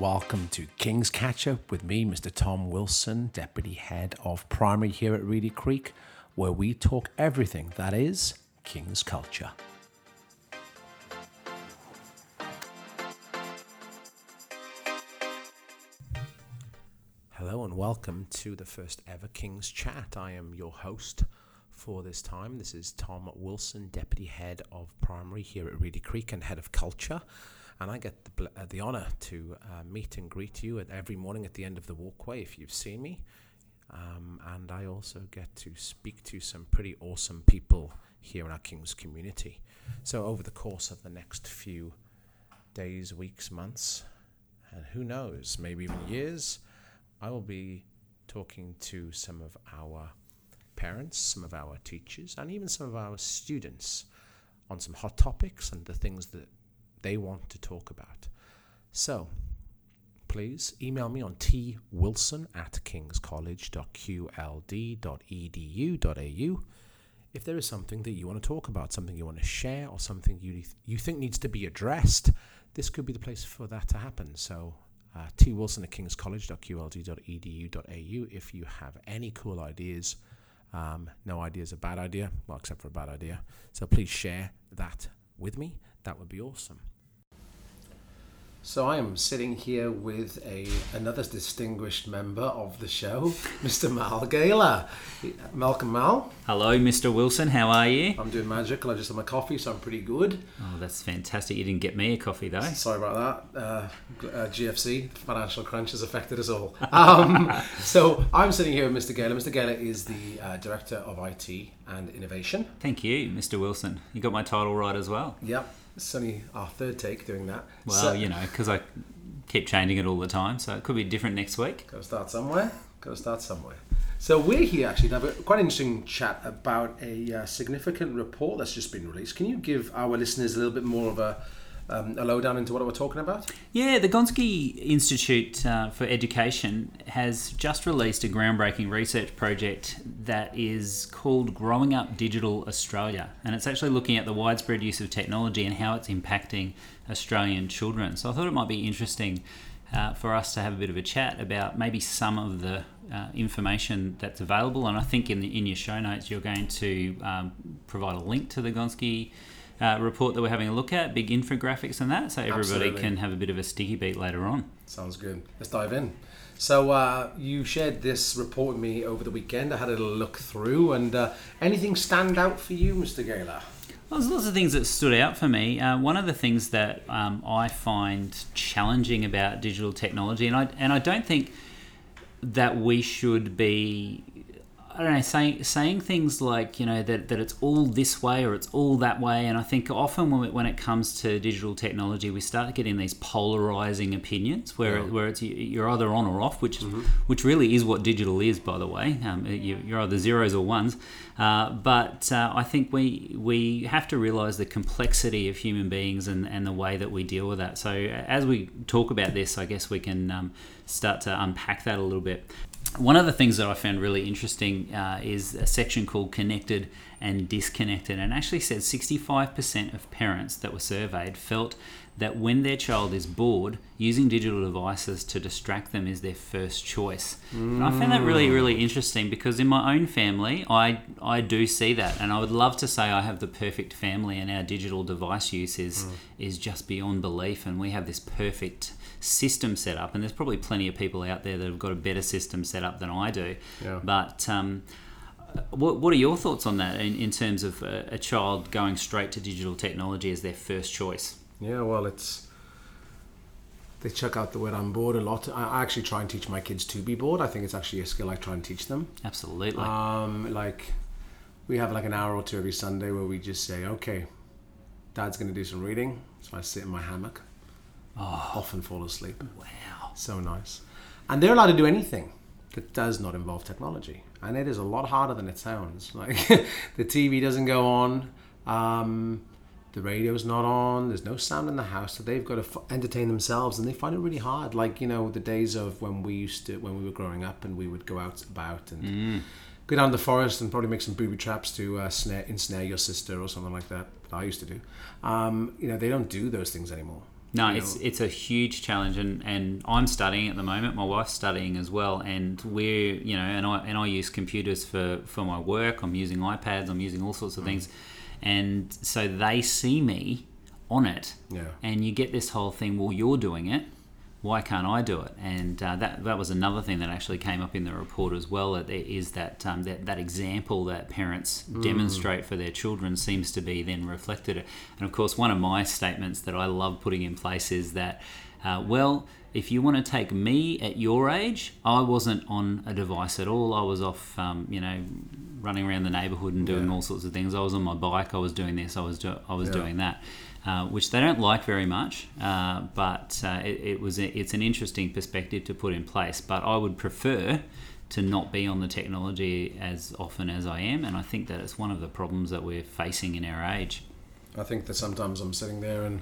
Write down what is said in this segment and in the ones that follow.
Welcome to King's Catch Up with me, Mr. Tom Wilson, Deputy Head of Primary here at Reedy Creek, where we talk everything that is King's culture. Hello and welcome to the first ever King's Chat. I am your host for this time. This is Tom Wilson, Deputy Head of Primary here at Reedy Creek and Head of Culture. And I get the, uh, the honour to uh, meet and greet you at every morning at the end of the walkway if you've seen me. Um, and I also get to speak to some pretty awesome people here in our King's community. So, over the course of the next few days, weeks, months, and who knows, maybe even years, I will be talking to some of our parents, some of our teachers, and even some of our students on some hot topics and the things that they want to talk about. So, please email me on twilson at kingscollege.qld.edu.au if there is something that you want to talk about, something you want to share, or something you, you think needs to be addressed. This could be the place for that to happen. So, uh, twilson at kingscollege.qld.edu.au if you have any cool ideas. Um, no idea is a bad idea, well, except for a bad idea. So please share that with me. That would be awesome. So I am sitting here with a another distinguished member of the show, Mr. Mal Gaylor. Malcolm Mal. Hello, Mr. Wilson. How are you? I'm doing magical. I just had my coffee, so I'm pretty good. Oh, that's fantastic. You didn't get me a coffee though. Sorry about that. Uh, uh, GFC financial crunch has affected us all. Um, so I'm sitting here with Mr. Gaylor. Mr. Gaylor is the uh, director of IT and innovation. Thank you, Mr. Wilson. You got my title right as well. Yep. It's only our third take doing that. Well, So- you know, because I keep changing it all the time, so it could be different next week. Got to start somewhere. Got to start somewhere. So we're here actually to have a quite interesting chat about a uh, significant report that's just been released. Can you give our listeners a little bit more of a, um, a lowdown into what we're talking about? Yeah, the Gonski Institute uh, for Education has just released a groundbreaking research project that is called Growing Up Digital Australia. And it's actually looking at the widespread use of technology and how it's impacting Australian children. So I thought it might be interesting uh, for us to have a bit of a chat about maybe some of the uh, information that's available. And I think in, the, in your show notes, you're going to um, provide a link to the Gonski. Uh, report that we're having a look at, big infographics and that, so everybody Absolutely. can have a bit of a sticky beat later on. Sounds good. Let's dive in. So uh, you shared this report with me over the weekend. I had a little look through, and uh, anything stand out for you, Mr. Gaylor? Well, there's lots of things that stood out for me. Uh, one of the things that um, I find challenging about digital technology, and I and I don't think that we should be. I don't know, saying saying things like you know that, that it's all this way or it's all that way, and I think often when it, when it comes to digital technology, we start getting these polarizing opinions where Yeah. where it's you're either on or off, which is which really is what digital is, by the way. Um, you, you're either zeros or ones. Uh, but uh, I think we we have to realise the complexity of human beings and, and the way that we deal with that. So as we talk about this, I guess we can um, start to unpack that a little bit. One of the things that I found really interesting uh, is a section called Connected and Disconnected, and actually said 65% of parents that were surveyed felt that when their child is bored, using digital devices to distract them is their first choice. And I found that really, really interesting because in my own family, I, I do see that, and I would love to say I have the perfect family, and our digital device use is, is just beyond belief, and we have this perfect system set up, and there's probably plenty of people out there that have got a better system set up than I do. Yeah. But um, what, what are your thoughts on that in, in terms of a, a child going straight to digital technology as their first choice? Yeah, well, it's they check out the word "I'm bored" a lot. I actually try and teach my kids to be bored. I think it's actually a skill I try and teach them. Absolutely. Um, like we have like an hour or two every Sunday where we just say, "Okay, Dad's going to do some reading," so I sit in my hammock, often fall asleep. wow. So nice. And they're allowed to do anything that does not involve technology. And it is a lot harder than it sounds. Like the TV doesn't go on, um, the radio's not on, there's no sound in the house. So they've got to f- entertain themselves and they find it really hard. Like, you know, the days of when we used to, when we were growing up and we would go out about and go down the forest and probably make some booby traps to uh, snare, ensnare your sister or something like that. that I used to do. Um, you know, they don't do those things anymore. No, you it's know. it's a huge challenge, and, and I'm studying at the moment. My wife's studying as well, and we're you know, and I and I use computers for for my work. I'm using iPads. I'm using all sorts of Mm. things, and so they see me on it, Yeah. and you get this whole thing. Well, you're doing it. Why can't I do it? And uh, that that was another thing that actually came up in the report as well. That there is that um, that that example that parents Mm. demonstrate for their children seems to be then reflected. And of course, one of my statements that I love putting in place is that, uh, well, if you want to take me at your age, I wasn't on a device at all. I was off, um, you know, running around the neighbourhood and doing Yeah. all sorts of things. I was on my bike. I was doing this. I was do- I was Yeah. doing that. Uh, which they don't like very much, uh, but uh, it, it was a, it's an interesting perspective to put in place. But I would prefer to not be on the technology as often as I am, and I think that it's one of the problems that we're facing in our age. I think that sometimes I'm sitting there and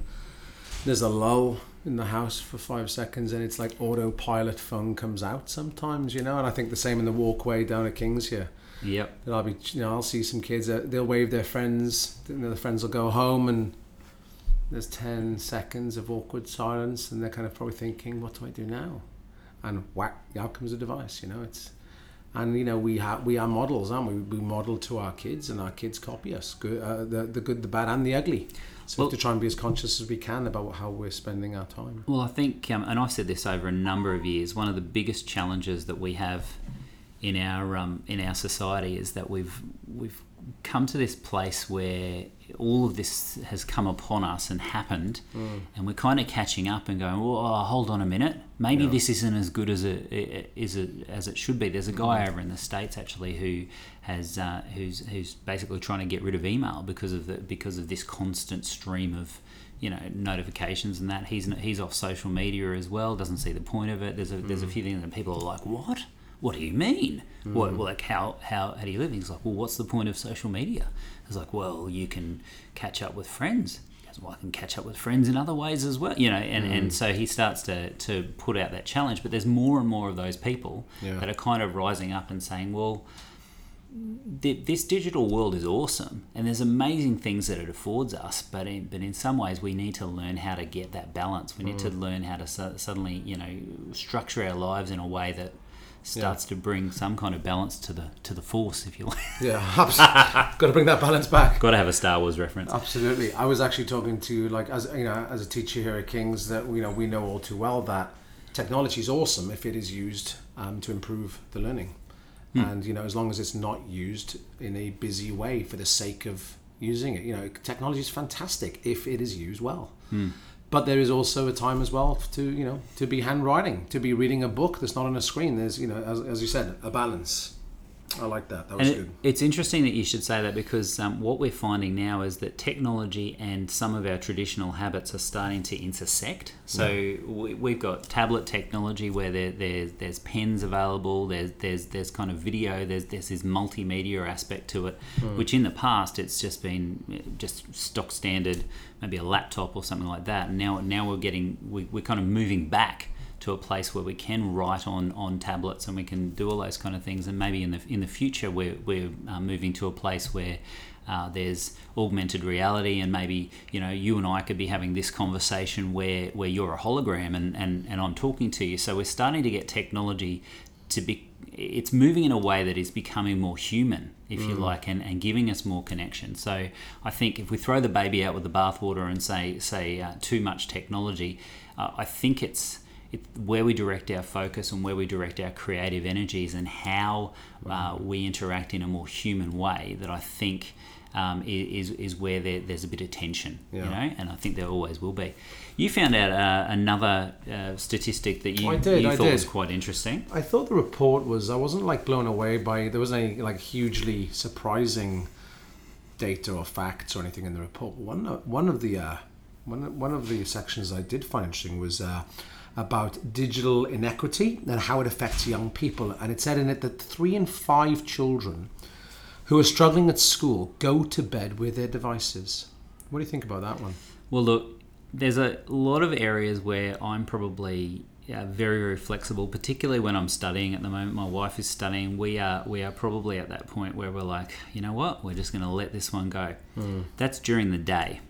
there's a lull in the house for five seconds and it's like autopilot phone comes out sometimes, you know. And I think the same in the walkway down at Kings here. Yep. That I'll be, you know, I'll see some kids. Uh, they'll wave their friends. You know, the friends will go home and there's ten seconds of awkward silence, and they're kind of probably thinking, "What do I do now?" And whack, out comes a device. You know, it's and you know we have we are models, aren't we? We model to our kids, and our kids copy us. Good, uh, the the good, the bad, and the ugly. So we Well- have to try and be as conscious as we can about how we're spending our time. Well, I think, um, and I've said this over a number of years. One of the biggest challenges that we have in our um, in our society is that we've we've come to this place where all of this has come upon us and happened, mm. and we're kind of catching up and going, "Well, oh, hold on a minute, maybe Yeah. this isn't as good as it is it, as it should be." There's a guy mm. over in the states actually who has uh, who's who's basically trying to get rid of email because of the because of this constant stream of you know notifications and that. He's he's off social media as well doesn't see the point of it. There's a there's a mm. few things that people are like what what do you mean? What well, like how, how how do you live? He's like well what's the point of social media? It's like well you can catch up with friends. He goes, well I can catch up with friends in other ways as well you know and, and hmm. so he starts to to put out that challenge. But there's more and more of those people Yeah. that are kind of rising up and saying well th- this digital world is awesome and there's amazing things that it affords us but in, but in some ways we need to learn how to get that balance. We need to hmm. learn how to su- suddenly you know structure our lives in a way that starts to bring some kind of balance to the to the force if you like Yeah, got to bring that balance back. got to have a star wars reference Absolutely. I was actually talking to like as you know as a teacher here at King's that you know we know all too well that technology is awesome if it is used um, to improve the learning, and you know as long as it's not used in a busy way for the sake of using it. You know, technology is fantastic if it is used well. But there is also a time as well to you know to be handwriting, to be reading a book that's not on a screen. There's you know as, as you said a balance. I like that. That was And it, good. it's interesting that you should say that because um, what we're finding now is that technology and some of our traditional habits are starting to intersect. So we, we've got tablet technology where there, there's there's pens available. There's there's there's kind of video. There's there's this multimedia aspect to it, which in the past it's just been uh, just stock standard, maybe a laptop or something like that. And now now we're getting we, we're kind of moving back to a place where we can write on, on tablets and we can do all those kind of things. And maybe in the in the future we're we're uh, moving to a place where uh, there's augmented reality and maybe you know you and I could be having this conversation where where you're a hologram and and, and I'm talking to you. So we're starting to get technology to be it's moving in a way that is becoming more human if you like and, and giving us more connection so i think if we throw the baby out with the bathwater and say say uh, too much technology uh, i think it's it, where we direct our focus and where we direct our creative energies and how uh, we interact in a more human way that I think um, is, is where there, there's a bit of tension, you know, and I think there always will be. You found out uh, another uh, statistic that you, did, you thought was quite interesting. I thought the report was. I wasn't like blown away by. There wasn't any like hugely surprising data or facts or anything in the report. One of, one of the uh, one one of the sections I did find interesting was uh, about digital inequity and how it affects young people. And it said in it that three in five children who are struggling at school go to bed with their devices. What do you think about that one? Well, look, there's a lot of areas where I'm probably yeah, very, very flexible, particularly when I'm studying at the moment. My wife is studying. We are we are probably at that point where we're like, you know what, we're just going to let this one go. Hmm. That's during the day.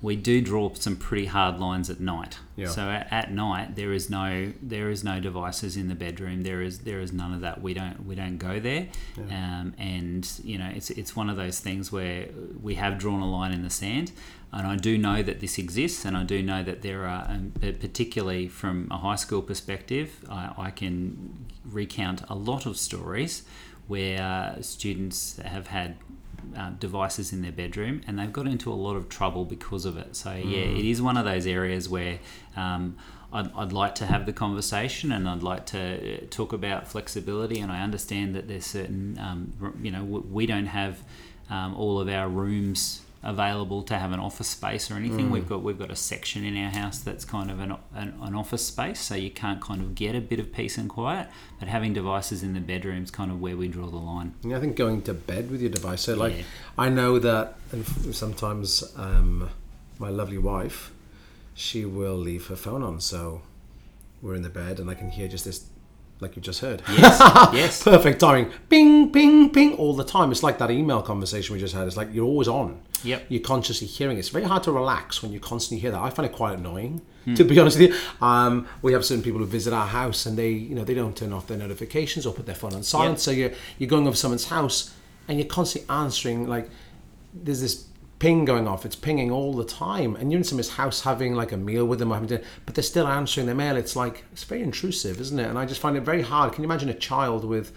We do draw some pretty hard lines at night. Yeah. So at, at night there is no there is no devices in the bedroom. There is there is none of that. We don't we don't go there. Um, and you know it's it's one of those things where we have drawn a line in the sand. And I do know that this exists, and I do know that there are, um, particularly from a high school perspective, I, I can recount a lot of stories where students have had uh, devices in their bedroom and they've got into a lot of trouble because of it. So, yeah, it is one of those areas where um, I'd, I'd like to have the conversation and I'd like to talk about flexibility. And I understand that there's certain, um, you know, we don't have um, all of our rooms available to have an office space or anything. We've got we've got a section in our house that's kind of an, an, an office space, so you can't kind of get a bit of peace and quiet. But having devices in the bedroom is kind of where we draw the line. Yeah, I think going to bed with your device. So, like, Yeah. I know that, sometimes um, my lovely wife, she will leave her phone on. So we're in the bed, and I can hear just this, like you just heard. Yes, yes. Perfect timing. Ping, ping, ping, all the time. It's like that email conversation we just had. It's like you're always on. Yep. You're consciously hearing it. It's very hard to relax when you constantly hear that. I find it quite annoying, to be honest with you. Um, we have certain people who visit our house and they, you know, they don't turn off their notifications or put their phone on silent. Yep. So you're you're going over someone's house and you're constantly answering like there's this ping going off. It's pinging all the time, and you're in someone's house having like a meal with them, or having dinner, but they're still answering their mail. It's like it's very intrusive, isn't it? And I just find it very hard. Can you imagine a child with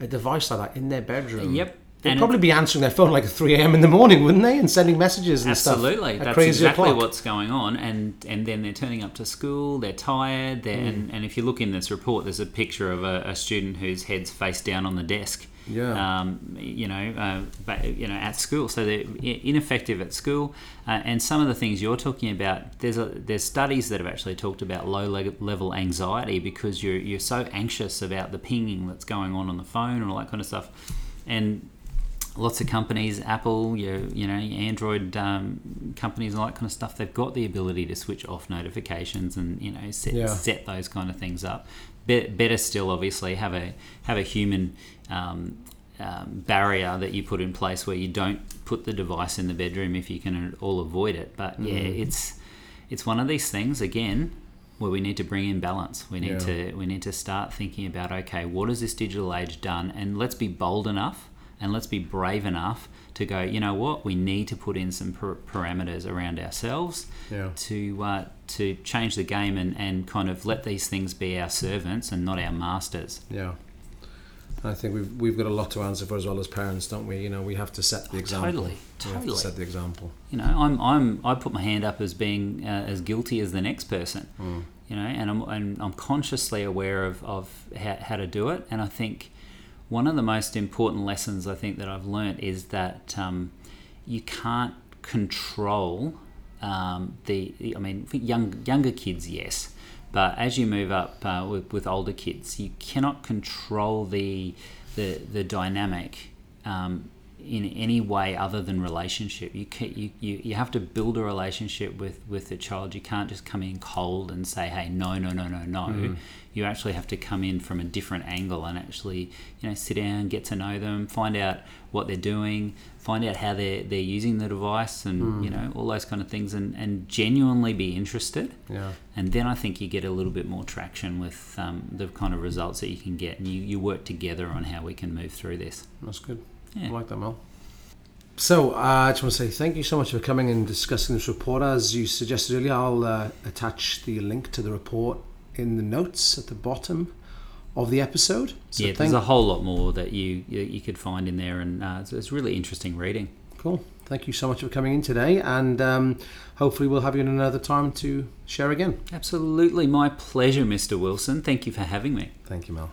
a device like that in their bedroom? Yep. They'd And probably be answering their phone like at 3 a.m. in the morning, wouldn't they? And sending messages and Absolutely, stuff. Absolutely. that's exactly o'clock. what's going on, and and then they're turning up to school. They're tired. They're, Mm. and, and if you look in this report, there's a picture of a, a student whose head's face down on the desk. Yeah. Um, you know, uh, but, you know, at school, so they're ineffective at school. Uh, and some of the things you're talking about, there's a, there's studies that have actually talked about low le- level anxiety because you're you're so anxious about the pinging that's going on on the phone and all that kind of stuff, and lots of companies, Apple, your you know, Android um, companies, and all that kind of stuff, they've got the ability to switch off notifications and you know set Yeah. set those kind of things up. Be- better still, obviously, have a have a human. Um, um, barrier that you put in place where you don't put the device in the bedroom if you can at all avoid it. But yeah, it's it's one of these things again where we need to bring in balance. We need Yeah. to we need to start thinking about okay, what has this digital age done, and let's be bold enough and let's be brave enough to go. You know what? We need to put in some per- parameters around ourselves Yeah. to uh, to change the game and, and kind of let these things be our servants and not our masters. Yeah. I think we've we've got a lot to answer for as well as parents, don't we? You know, we have to set the example. totally, We have to totally. set the example. you know, I'm, I'm, I put my hand up as being uh, as guilty as the next person, you know, and I'm, and I'm consciously aware of, of how, how to do it. And I think one of the most important lessons I think that I've learnt is that um, you can't control um, the, I mean, young, younger kids, yes. But as you move up uh, with, with older kids, you cannot control the, the, the dynamic um, in any way other than relationship. You, can, you, you you have to build a relationship with with the child. You can't just come in cold and say, "Hey, no, no, no, no, no." You actually have to come in from a different angle and actually, you know, sit down, get to know them, find out what they're doing, find out how they're they're using the device, and you know all those kind of things, and and genuinely be interested. Yeah. And then I think you get a little bit more traction with um, the kind of results that you can get, and you, you work together on how we can move through this. That's good. Yeah. I like that, Mel. So uh, I just want to say thank you so much for coming and discussing this report. As you suggested earlier, I'll uh, attach the link to the report in the notes at the bottom of the episode. So yeah, thank there's a whole lot more that you you, could find in there, and uh, it's, it's really interesting reading. Cool. Thank you so much for coming in today, and um, hopefully we'll have you in another time to share again. Absolutely, my pleasure, Mr. Wilson. Thank you for having me. Thank you, Mel.